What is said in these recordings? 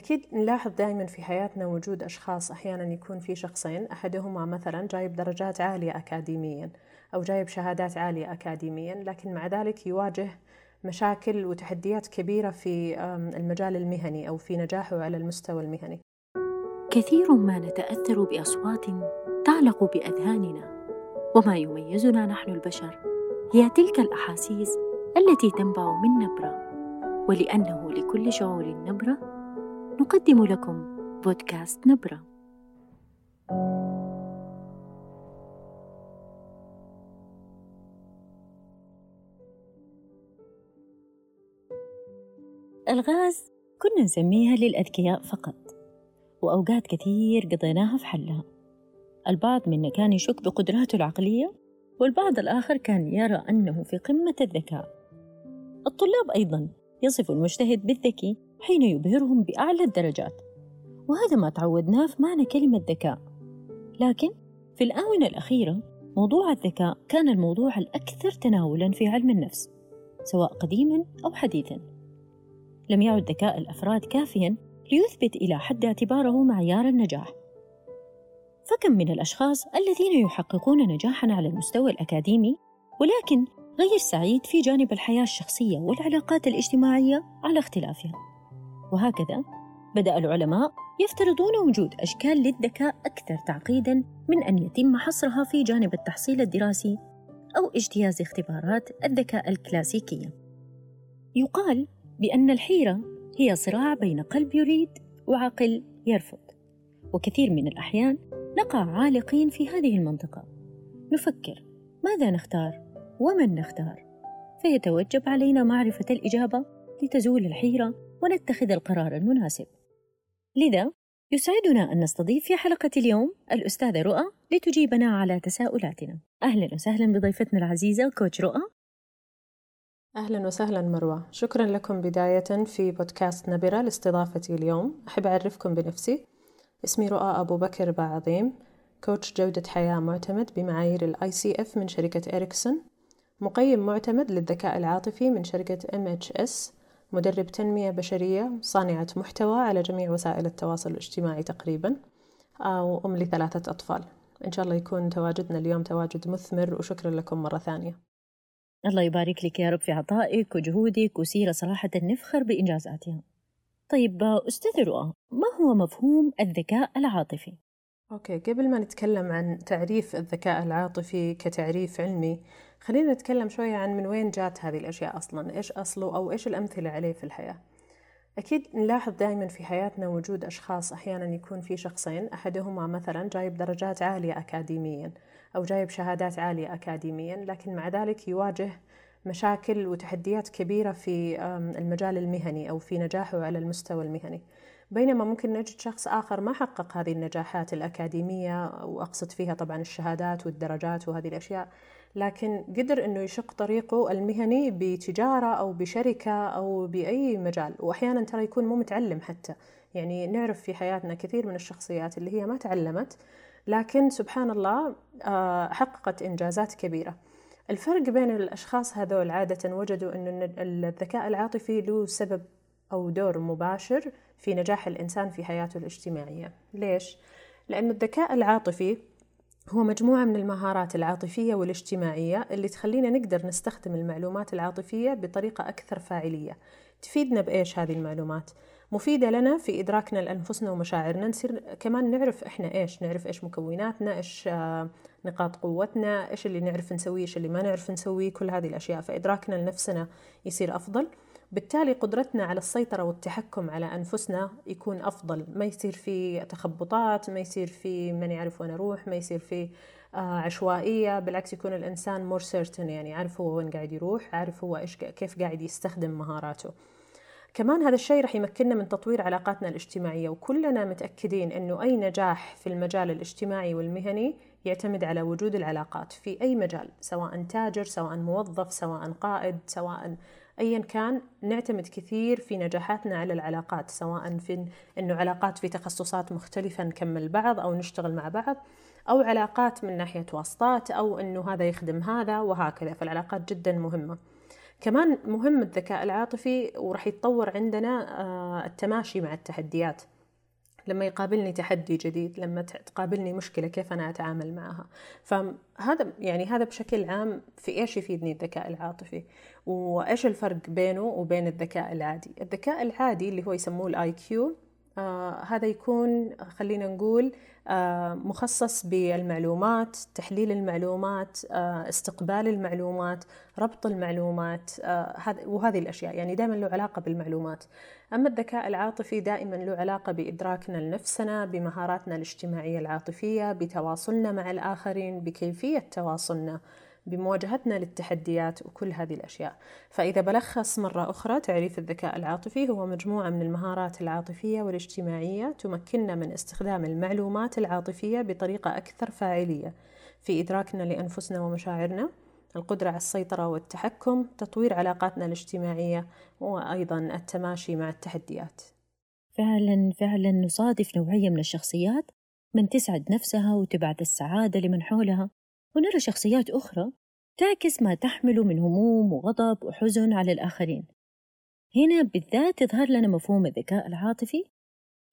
أكيد نلاحظ دائما في حياتنا وجود أشخاص أحيانا يكون في شخصين أحدهما مثلا جايب درجات عالية أكاديميا أو جايب شهادات عالية أكاديميا لكن مع ذلك يواجه مشاكل وتحديات كبيرة في المجال المهني أو في نجاحه على المستوى المهني. كثير ما نتأثر بأصوات تعلق بأذهاننا وما يميزنا نحن البشر. هي تلك الأحاسيس التي تنبع من نبرة ولأنه لكل شعور نبرة نقدم لكم بودكاست نبرة. الغاز كنا نسميها للأذكياء فقط وأوقات كثير قضيناها في حلها. البعض منا كان يشك بقدراته العقلية والبعض الآخر كان يرى أنه في قمة الذكاء. الطلاب أيضا يصف المجتهد بالذكي حين يبهرهم بأعلى الدرجات. وهذا ما تعودناه في معنى كلمة ذكاء. لكن في الآونة الأخيرة موضوع الذكاء كان الموضوع الأكثر تناولا في علم النفس سواء قديما أو حديثا. لم يعد ذكاء الأفراد كافيا ليثبت إلى حد اعتباره معيار النجاح. فكم من الأشخاص الذين يحققون نجاحا على المستوى الأكاديمي ولكن غير سعيد في جانب الحياة الشخصية والعلاقات الاجتماعية على اختلافها. وهكذا بدأ العلماء يفترضون وجود أشكال للذكاء أكثر تعقيداً من أن يتم حصرها في جانب التحصيل الدراسي أو اجتياز اختبارات الذكاء الكلاسيكية. يقال بأن الحيرة هي صراع بين قلب يريد وعقل يرفض، وكثير من الأحيان نقع عالقين في هذه المنطقة. نفكر ماذا نختار ومن نختار؟ فيتوجب علينا معرفة الإجابة لتزول الحيرة ونتخذ القرار المناسب. لذا يسعدنا أن نستضيف في حلقة اليوم الأستاذة رؤى لتجيبنا على تساؤلاتنا. أهلا وسهلا بضيفتنا العزيزة كوتش رؤى. أهلا وسهلا مروة. شكرا لكم بداية في بودكاست نبرة لاستضافتي اليوم. أحب أعرفكم بنفسي. اسمي رؤى أبو بكر بعظيم. coach جودة حياة معتمد بمعايير ال ICF من شركة إريكسون. مقيم معتمد للذكاء العاطفي من شركة MHS مدرب تنمية بشرية صانعة محتوى على جميع وسائل التواصل الاجتماعي تقريبا وأم لثلاثة أطفال. إن شاء الله يكون تواجدنا اليوم تواجد مثمر وشكرا لكم مرة ثانية. الله يبارك لك يا رب في عطائك وجهودك وسيرة صراحة نفخر بإنجازاتها. طيب أستاذ رؤى ما هو مفهوم الذكاء العاطفي؟ أوكي قبل ما نتكلم عن تعريف الذكاء العاطفي كتعريف علمي خلينا نتكلم شوية عن من وين جات هذه الأشياء أصلا؟ إيش أصله أو إيش الأمثلة عليه في الحياة؟ أكيد نلاحظ دائما في حياتنا وجود أشخاص أحيانا يكون في شخصين أحدهما مثلا جايب درجات عالية أكاديميا أو جايب شهادات عالية أكاديميا لكن مع ذلك يواجه مشاكل وتحديات كبيرة في المجال المهني أو في نجاحه على المستوى المهني. بينما ممكن نجد شخص آخر ما حقق هذه النجاحات الأكاديمية وأقصد فيها طبعا الشهادات والدرجات وهذه الأشياء لكن قدر إنه يشق طريقه المهني بتجارة أو بشركة أو بأي مجال. وأحيانا ترى يكون مو متعلم حتى. يعني نعرف في حياتنا كثير من الشخصيات اللي هي ما تعلمت لكن سبحان الله آه، حققت إنجازات كبيرة. الفرق بين الأشخاص هذول عادة وجدوا إنه الذكاء العاطفي له سبب أو دور مباشر في نجاح الإنسان في حياته الاجتماعية. ليش؟ لأن الذكاء العاطفي هو مجموعة من المهارات العاطفية والاجتماعية اللي تخلينا نقدر نستخدم المعلومات العاطفية بطريقة أكثر فاعلية. تفيدنا بإيش هذه المعلومات؟ مفيدة لنا في إدراكنا لأنفسنا ومشاعرنا. نصير كمان نعرف إحنا إيش نعرف إيش مكوناتنا إيش آه، نقاط قوتنا إيش اللي نعرف نسويه إيش اللي ما نعرف نسويه كل هذه الأشياء. فإدراكنا لنفسنا يصير أفضل. بالتالي قدرتنا على السيطرة والتحكم على أنفسنا يكون أفضل. ما يصير في تخبطات ما يصير في من يعرف وين أروح ما يصير في آه، عشوائية. بالعكس يكون الإنسان مور سيرتن يعني عارف هو وين قاعد يروح عارف هو إيش كيف قاعد يستخدم مهاراته. كمان هذا الشيء رح يمكننا من تطوير علاقاتنا الاجتماعية وكلنا متأكدين أنه أي نجاح في المجال الاجتماعي والمهني يعتمد على وجود العلاقات في أي مجال سواء تاجر سواء موظف سواء قائد سواء ايا كان نعتمد كثير في نجاحاتنا على العلاقات سواء في إنه علاقات في تخصصات مختلفه نكمل بعض أو نشتغل مع بعض أو علاقات من ناحية واسطات أو إنه هذا يخدم هذا وهكذا. فالعلاقات جدا مهمة. كمان مهم الذكاء العاطفي وراح يتطور عندنا آه، التماشي مع التحديات. لما يقابلني تحدي جديد لما تقابلني مشكلة كيف أنا أتعامل معها. فهذا يعني هذا بشكل عام في إيش يفيدني الذكاء العاطفي؟ وإيش الفرق بينه وبين الذكاء العادي؟ الذكاء العادي اللي هو يسموه الآي كيو آه هذا يكون خلينا نقول آه مخصص بالمعلومات تحليل المعلومات آه استقبال المعلومات ربط المعلومات وهذه الأشياء. يعني دائما له علاقة بالمعلومات. أما الذكاء العاطفي دائما له علاقة بإدراكنا لنفسنا بمهاراتنا الاجتماعية العاطفية بتواصلنا مع الآخرين بكيفية تواصلنا. بمواجهتنا للتحديات وكل هذه الأشياء. فإذا بلخص مرة أخرى تعريف الذكاء العاطفي هو مجموعة من المهارات العاطفية والاجتماعية تمكننا من استخدام المعلومات العاطفية بطريقة أكثر فاعلية. في إدراكنا لأنفسنا ومشاعرنا القدرة على السيطرة والتحكم تطوير علاقاتنا الاجتماعية وأيضا التماشي مع التحديات. فعلا فعلا نصادف نوعية من الشخصيات من تسعد نفسها وتبعث السعادة لمن حولها. ونرى شخصيات أخرى تعكس ما تحمل من هموم وغضب وحزن على الآخرين. هنا بالذات يظهر لنا مفهوم الذكاء العاطفي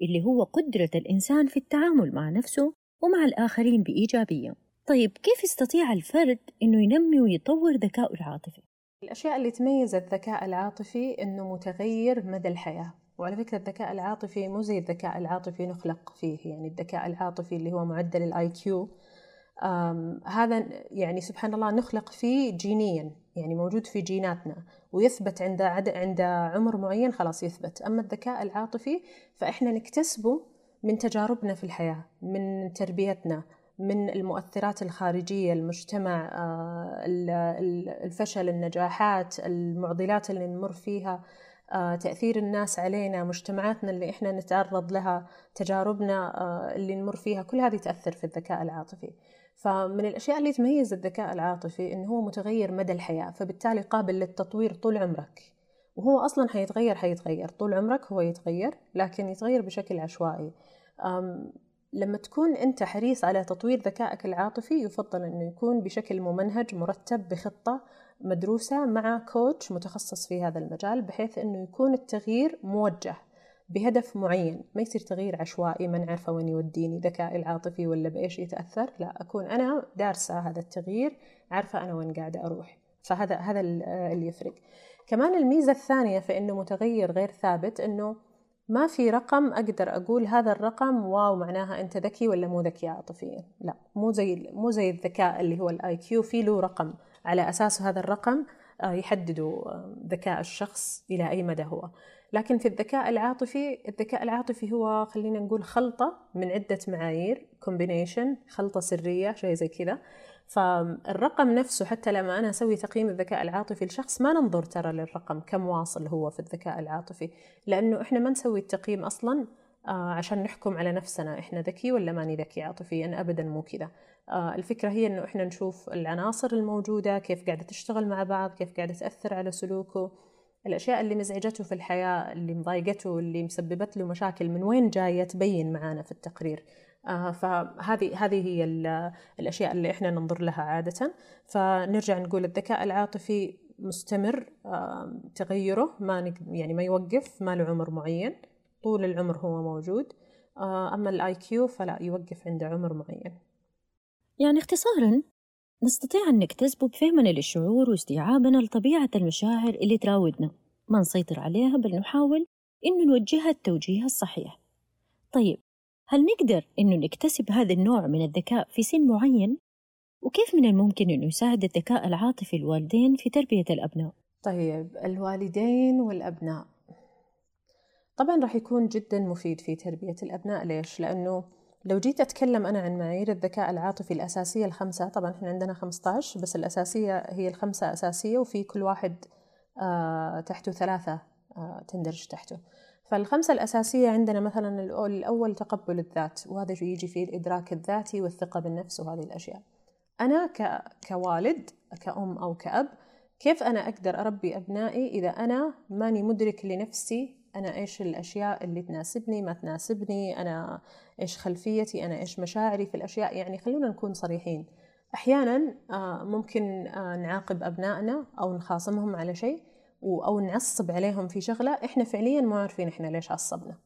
اللي هو قدرة الإنسان في التعامل مع نفسه ومع الآخرين بإيجابية. طيب كيف يستطيع الفرد إنه ينمي ويطور ذكاءه العاطفي؟ الأشياء اللي تميز الذكاء العاطفي إنه متغير مدى الحياة. وعلى فكرة الذكاء العاطفي مو زي الذكاء العاطفي نخلق فيه يعني الذكاء العاطفي اللي هو معدل ال IQ هذا يعني سبحان الله نخلق فيه جينيا يعني موجود في جيناتنا ويثبت عند عند عمر معين خلاص يثبت. أما الذكاء العاطفي فإحنا نكتسبه من تجاربنا في الحياة من تربيتنا من المؤثرات الخارجية المجتمع آه، الفشل النجاحات المعضلات اللي نمر فيها آه، تأثير الناس علينا مجتمعاتنا اللي إحنا نتعرض لها تجاربنا آه، اللي نمر فيها كل هذه تأثر في الذكاء العاطفي. فمن الأشياء اللي تميز الذكاء العاطفي إنه هو متغير مدى الحياة فبالتالي قابل للتطوير طول عمرك. وهو أصلا حيتغير حيتغير. طول عمرك هو يتغير لكن يتغير بشكل عشوائي. لما تكون أنت حريص على تطوير ذكائك العاطفي يفضل أنه يكون بشكل ممنهج مرتب بخطة مدروسة مع coach متخصص في هذا المجال بحيث أنه يكون التغيير موجه. بهدف معين. ما يصير تغيير عشوائي ما نعرفه وين يوديني ذكائي العاطفي ولا بإيش يتأثر؟ لا أكون أنا دارسة هذا التغيير عارفة أنا وين قاعدة أروح. فهذا هذا اللي يفرق. كمان الميزة الثانية في أنه متغير غير ثابت أنه ما في رقم أقدر أقول هذا الرقم wow معناها أنت ذكي ولا مو ذكي عاطفيا. لا مو زي مو زي الذكاء اللي هو ال IQ في له رقم. على أساسه هذا الرقم آه، يحددوا آه، ذكاء الشخص إلى أي مدى هو. لكن في الذكاء العاطفي الذكاء العاطفي هو خلينا نقول خلطة من عدة معايير كومبينيشن خلطة سرية شيء زي كذا. فالرقم نفسه حتى لما أنا أسوي تقييم الذكاء العاطفي لشخص ما ننظر ترى للرقم كم واصل هو في الذكاء العاطفي لأنه إحنا ما نسوي التقييم أصلا آه، عشان نحكم على نفسنا إحنا ذكي ولا ماني ذكي عاطفيا؟ أبدا مو كذا. آه، الفكرة هي إنه إحنا نشوف العناصر الموجودة كيف قاعدة تشتغل مع بعض كيف قاعدة تأثر على سلوكه. الأشياء اللي مزعجته في الحياة اللي مضايقته اللي مسببت له مشاكل من وين جاية تبين معانا في التقرير؟ آه فهذه هذه هي الأشياء اللي إحنا ننظر لها عادة. فنرجع نقول الذكاء العاطفي مستمر آه تغيره ما يعني ما يوقف ما له عمر معين طول العمر هو موجود. آه أما الآي كيو فلا يوقف عند عمر معين. يعني اختصارا نستطيع أن نكتسبه بفهمنا للشعور واستيعابنا لطبيعة المشاعر اللي تراودنا ما نسيطر عليها بل نحاول إنه نوجهها التوجيه الصحيح طيب هل نقدر إنه نكتسب هذا النوع من الذكاء في سن معين؟ وكيف من الممكن إنه يساعد الذكاء العاطفي الوالدين في تربية الأبناء؟ طيب الوالدين والأبناء طبعا راح يكون جدا مفيد في تربية الأبناء ليش؟ لأنه لو جيت أتكلم أنا عن معايير الذكاء العاطفي الأساسية الخمسة طبعا إحنا عندنا 15 بس الأساسية هي الخمسة أساسية وفي كل واحد آه تحته ثلاثة آه تندرج تحته. فالخمسة الأساسية عندنا مثلا الأول تقبل الذات وهذا يجي فيه؟ الإدراك الذاتي والثقة بالنفس وهذه الأشياء. أنا ك... كوالد كأم أو كأب كيف أنا أقدر أربي أبنائي إذا أنا ماني مدرك لنفسي أنا إيش الأشياء اللي تناسبني ما تناسبني أنا إيش خلفيتي أنا إيش مشاعري في الأشياء. يعني خلونا نكون صريحين. أحيانا آه، ممكن آه، نعاقب أبنائنا أو نخاصمهم على شيء أو نعصب عليهم في شغلة. إحنا فعليا ما عارفين إحنا ليش عصبنا.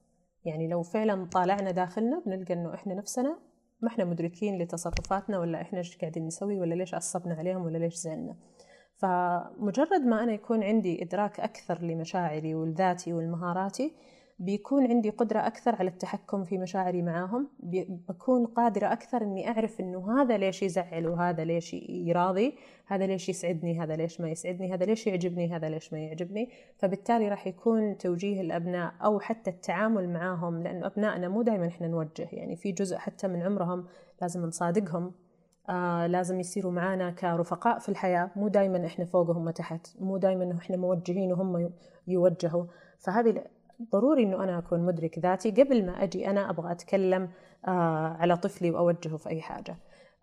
يعني لو فعلا طالعنا داخلنا بنلقى إنه إحنا نفسنا ما إحنا مدركين لتصرفاتنا ولا إحنا إيش قاعدين نسوي ولا ليش عصبنا عليهم ولا ليش زعلنا. فمجرد ما أنا يكون عندي إدراك أكثر لمشاعري ولذاتي ولمهاراتي بيكون عندي قدرة أكثر على التحكم في مشاعري معاهم. بكون قادرة أكثر أني أعرف أنه هذا ليش يزعل وهذا ليش يراضي هذا ليش يسعدني هذا ليش ما يسعدني هذا ليش يعجبني هذا ليش ما يعجبني. فبالتالي راح يكون توجيه الأبناء أو حتى التعامل معاهم لأنه أبنائنا مو دائما إحنا نوجه يعني في جزء حتى من عمرهم لازم نصادقهم. آه لازم يصيروا معانا كرفقاء في الحياة. مو دائما إحنا فوقهم وتحت. مو دائما إحنا موجهين وهم يوجهوا. فهذه ضروري إنه أنا أكون مدرك ذاتي قبل ما أجي أنا أبغى أتكلم آه على طفلي وأوجهه في أي حاجة.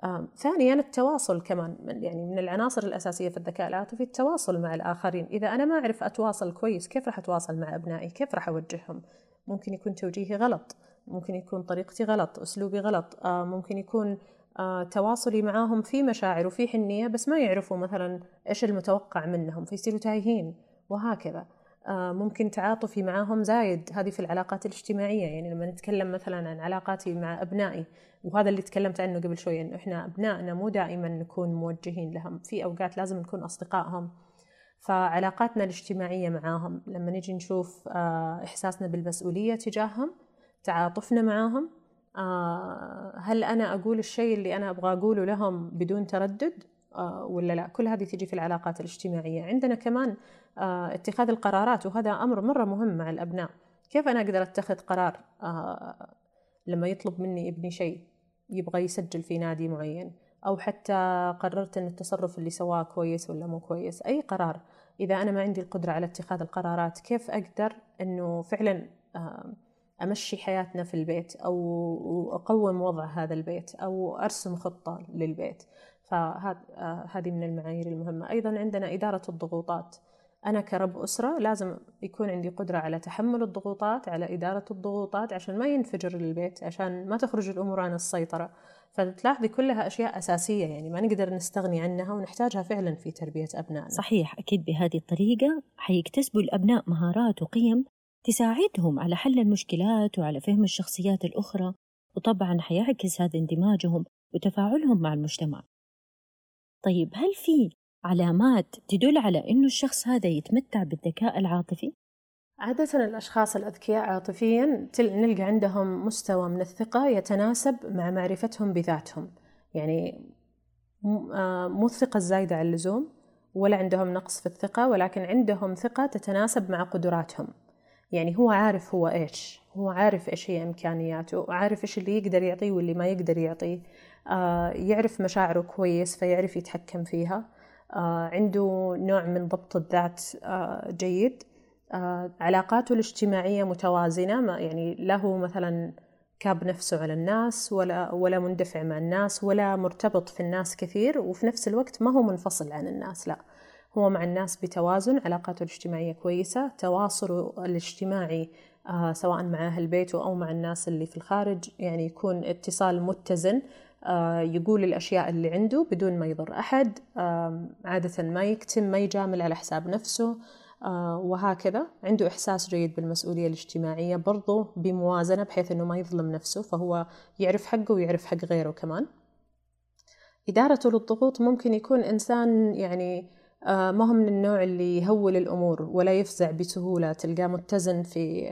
آه ثانيا التواصل كمان. يعني من العناصر الأساسية في الذكاء العاطفي التواصل مع الآخرين، إذا أنا ما أعرف أتواصل كويس كيف راح أتواصل مع أبنائي؟ كيف راح أوجههم؟ ممكن يكون توجيهي غلط، ممكن يكون طريقتي غلط، أسلوبي غلط، آه ممكن يكون تواصلي معاهم في مشاعر وفي حنية بس ما يعرفوا مثلا إيش المتوقع منهم فيصيروا تايهين وهكذا. آه، ممكن تعاطفي معاهم زايد هذه في العلاقات الاجتماعية يعني لما نتكلم مثلا عن علاقاتي مع أبنائي وهذا اللي تكلمت عنه قبل شوي إنه إحنا أبنائنا مو دائما نكون موجهين لهم في أوقات لازم نكون أصدقائهم فعلاقاتنا الاجتماعية معاهم لما نجي نشوف آه، إحساسنا بالمسؤولية تجاههم تعاطفنا معاهم آه، هل أنا أقول الشيء اللي أنا أبغى أقوله لهم بدون تردد؟ ولا لا؟ كل هذه تجي في العلاقات الاجتماعية. عندنا كمان آه، اتخاذ القرارات وهذا أمر مرة مهم مع الأبناء. كيف أنا أقدر أتخذ قرار؟ آه، لما يطلب مني ابني شيء يبغى يسجل في نادي معين أو حتى قررت أن التصرف اللي سواه كويس ولا مو كويس أي قرار. إذا أنا ما عندي القدرة على اتخاذ القرارات كيف أقدر أنه فعلا آه، أمشي حياتنا في البيت أو أقوم وضع هذا البيت أو أرسم خطة للبيت. فهذه من المعايير المهمة. أيضا عندنا إدارة الضغوطات. أنا كرب أسرة لازم يكون عندي قدرة على تحمل الضغوطات على إدارة الضغوطات عشان ما ينفجر البيت عشان ما تخرج الأمور عن السيطرة. فتلاحظي كلها أشياء أساسية يعني ما نقدر نستغني عنها ونحتاجها فعلا في تربية أبنائنا. صحيح أكيد بهذه الطريقة حيكتسبوا الأبناء مهارات وقيم تساعدهم على حل المشكلات وعلى فهم الشخصيات الأخرى وطبعا حيعكس هذا اندماجهم وتفاعلهم مع المجتمع. طيب هل في علامات تدل على إنه الشخص هذا يتمتع بالذكاء العاطفي؟ عادة الأشخاص الأذكياء عاطفيا نلقى عندهم مستوى من الثقة يتناسب مع معرفتهم بذاتهم. يعني آه، مو الثقة الزايدة على اللزوم ولا عندهم نقص في الثقة ولكن عندهم ثقة تتناسب مع قدراتهم. يعني هو عارف هو إيش هو عارف إيش هي إمكانياته وعارف إيش اللي يقدر يعطيه واللي ما يقدر يعطيه. آه، يعرف مشاعره كويس فيعرف يتحكم فيها. آه، عنده نوع من ضبط الذات آه، جيد. علاقاته الاجتماعية متوازنة ما يعني له مثلا كاب نفسه على الناس ولا ولا مندفع مع الناس ولا مرتبط في الناس كثير وفي نفس الوقت ما هو منفصل عن الناس لا. هو مع الناس بتوازن علاقاته الاجتماعية كويسة تواصله الاجتماعي سواء مع أهل بيته أو مع الناس اللي في الخارج يعني يكون اتصال متزن آه، يقول الأشياء اللي عنده بدون ما يضر أحد عادة ما يكتم ما يجامل على حساب نفسه آه، وهكذا. عنده إحساس جيد بالمسؤولية الاجتماعية برضو بموازنة بحيث أنه ما يظلم نفسه فهو يعرف حقه ويعرف حق غيره كمان. إدارته للضغوط ممكن يكون إنسان يعني آه، ما هو من النوع اللي يهول الأمور ولا يفزع بسهولة تلقاه متزن في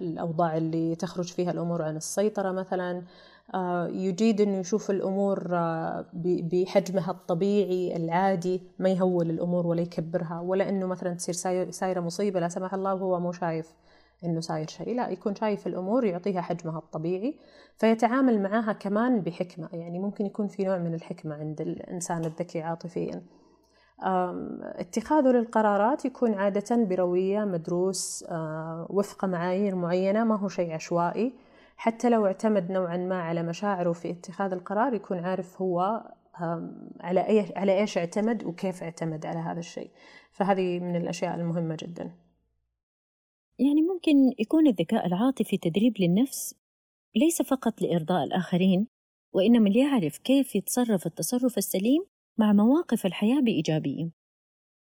الأوضاع اللي تخرج فيها الأمور عن السيطرة مثلا. آه، يجيد أنه يشوف الأمور آه، بحجمها الطبيعي العادي ما يهول الأمور ولا يكبرها ولا أنه مثلا تصير سايرة مصيبة لا سمح الله وهو مو شايف إنه صاير شيء. لا يكون شايف الأمور يعطيها حجمها الطبيعي فيتعامل معها كمان بحكمة. يعني ممكن يكون في نوع من الحكمة عند الإنسان الذكي عاطفيا. اتخاذه للقرارات يكون عادة بروية مدروس آه، وفق معايير معينة ما هو شيء عشوائي. حتى لو اعتمد نوعا ما على مشاعره في اتخاذ القرار يكون عارف هو على أي على إيش اعتمد وكيف اعتمد على هذا الشيء. فهذه من الأشياء المهمة جدا. يعني ممكن يكون الذكاء العاطفي تدريب للنفس ليس فقط لإرضاء الآخرين وإنما ليعرف كيف يتصرف التصرف السليم مع مواقف الحياة بإيجابية.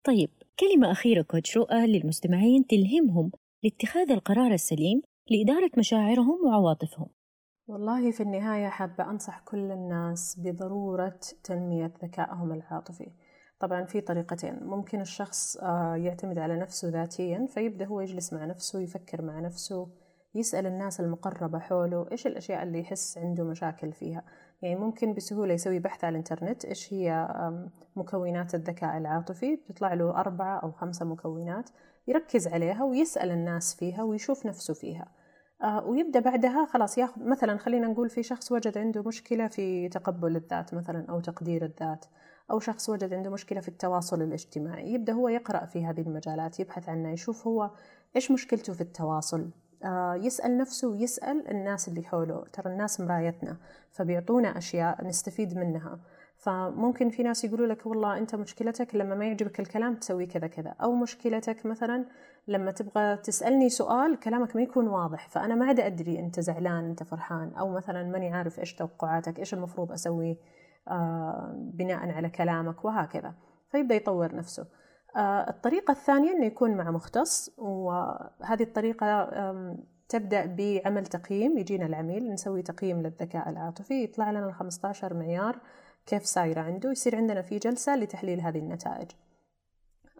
طيب كلمة أخيرة كوتش رؤى للمستمعين تلهمهم لاتخاذ القرار السليم لإدارة مشاعرهم وعواطفهم. والله في النهاية حابة أنصح كل الناس بضرورة تنمية ذكائهم العاطفي. طبعا في طريقتين ممكن الشخص آه، يعتمد على نفسه ذاتيا فيبدأ هو يجلس مع نفسه يفكر مع نفسه يسأل الناس المقربة حوله إيش الأشياء اللي يحس عنده مشاكل فيها. يعني ممكن بسهولة يسوي بحث على الإنترنت إيش هي مكونات الذكاء العاطفي. بتطلع له أربعة أو خمسة مكونات يركز عليها ويسأل الناس فيها ويشوف نفسه فيها. آه، ويبدأ بعدها خلاص ياخذ مثلا خلينا نقول في شخص وجد عنده مشكلة في تقبل الذات مثلا أو تقدير الذات أو شخص وجد عنده مشكلة في التواصل الاجتماعي يبدأ هو يقرأ في هذه المجالات يبحث عنها يشوف هو إيش مشكلته في التواصل. يسأل نفسه ويسأل الناس اللي حوله. ترى الناس مرايتنا فبيعطونا أشياء نستفيد منها. فممكن في ناس يقولوا لك والله أنت مشكلتك لما ما يعجبك الكلام تسوي كذا كذا. أو مشكلتك مثلا لما تبغى تسألني سؤال كلامك ما يكون واضح فأنا ما عاد أدري أنت زعلان أنت فرحان أو مثلا ماني عارف إيش توقعاتك إيش المفروض أسوي آه، بناء على كلامك وهكذا. فيبدأ يطور نفسه. آه، الطريقة الثانية أنه يكون مع مختص وهذه الطريقة تبدأ بعمل تقييم يجينا العميل نسوي تقييم للذكاء العاطفي يطلع لنا ال 15 معيار كيف سايرة عنده يصير عندنا في جلسة لتحليل هذه النتائج.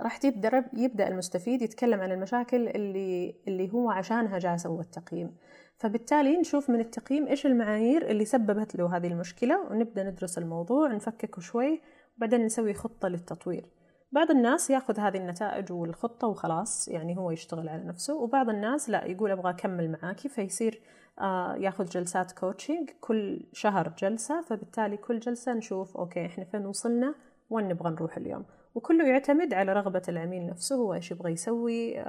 راح يبدأ يبدأ المستفيد يتكلم عن المشاكل اللي اللي هو عشانها جاء سوى التقييم. فبالتالي نشوف من التقييم إيش المعايير اللي سببت له هذه المشكلة ونبدأ ندرس الموضوع نفككه شوي وبعدين نسوي خطة للتطوير. بعض الناس ياخذ هذه النتائج والخطة وخلاص يعني هو يشتغل على نفسه. وبعض الناس لا يقول أبغى أكمل معاكي فيصير آه، ياخذ جلسات coaching كل شهر جلسة فبالتالي كل جلسة نشوف okay إحنا فين وصلنا؟ وين نبغى نروح اليوم؟ وكله يعتمد على رغبة العميل نفسه. هو إيش يبغى يسوي؟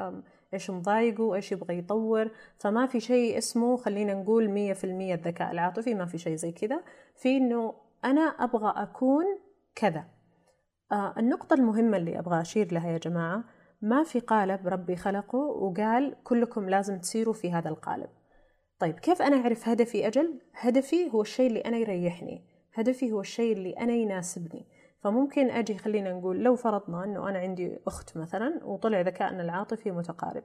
إيش مضايقه؟ إيش يبغى يطور؟ فما في شيء اسمه خلينا نقول مية في المية الذكاء العاطفي ما في شيء زي كذا في إنه أنا أبغى أكون كذا. النقطة المهمة اللي أبغى أشير لها يا جماعة ما في قالب ربي خلقه وقال كلكم لازم تصيروا في هذا القالب. طيب كيف أنا أعرف هدفي أجل؟ هدفي هو الشيء اللي أنا يريحني. هدفي هو الشيء اللي أنا يناسبني. فممكن أجي خلينا نقول لو فرضنا أنه أنا عندي أخت مثلا وطلع ذكائنا العاطفي متقارب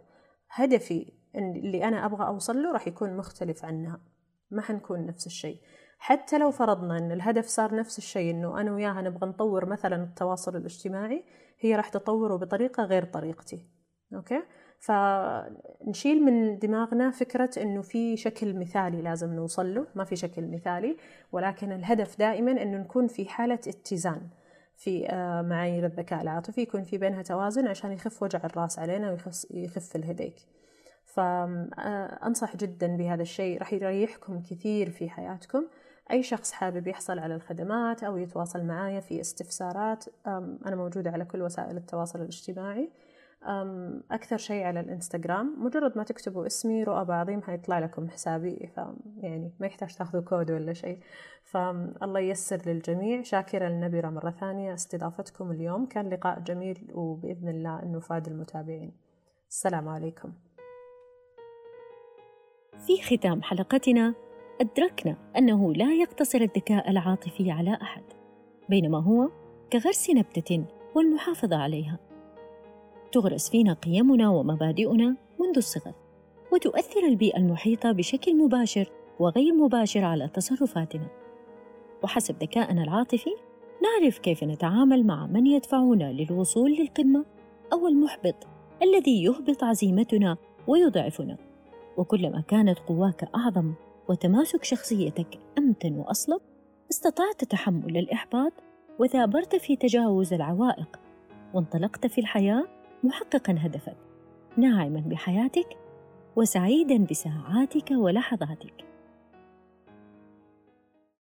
هدفي اللي أنا أبغى أوصل له راح يكون مختلف عنها. ما حنكون نفس الشيء. حتى لو فرضنا إن الهدف صار نفس الشيء إنه أنا وياها نبغى نطور مثلا التواصل الاجتماعي هي راح تطوره بطريقة غير طريقتي. أوكي؟ فنشيل من دماغنا فكرة إنه في شكل مثالي لازم نوصل له. ما في شكل مثالي ولكن الهدف دائما إنه نكون في حالة اتزان. في آه، معايير الذكاء العاطفي يكون في بينها توازن عشان يخف وجع الرأس علينا ويخف الهديك. فأنصح جدا بهذا الشيء. راح يريحكم كثير في حياتكم. أي شخص حابب يحصل على الخدمات أو يتواصل معايا في استفسارات أنا موجودة على كل وسائل التواصل الاجتماعي. أكثر شيء على الإنستغرام. مجرد ما تكتبوا اسمي رؤى بعظيم حيطلع لكم حسابي يعني ما يحتاج تاخذوا كود ولا شيء. فالله ييسر للجميع. شاكرة للنبرة مرة ثانية استضافتكم اليوم. كان لقاء جميل وبإذن الله أنه فاد المتابعين. السلام عليكم. في ختام حلقتنا. أدركنا أنه لا يقتصر الذكاء العاطفي على أحد بينما هو كغرس نبتة والمحافظة عليها. تغرس فينا قيمنا ومبادئنا منذ الصغر وتؤثر البيئة المحيطة بشكل مباشر وغير مباشر على تصرفاتنا. وحسب ذكائنا العاطفي نعرف كيف نتعامل مع من يدفعنا للوصول للقمة أو المحبط الذي يهبط عزيمتنا ويضعفنا. وكلما كانت قواك أعظم وتماسك شخصيتك أمتن وأصلب استطعت تحمل الإحباط وثابرت في تجاوز العوائق وانطلقت في الحياة محققا هدفك ناعما بحياتك وسعيدا بساعاتك ولحظاتك.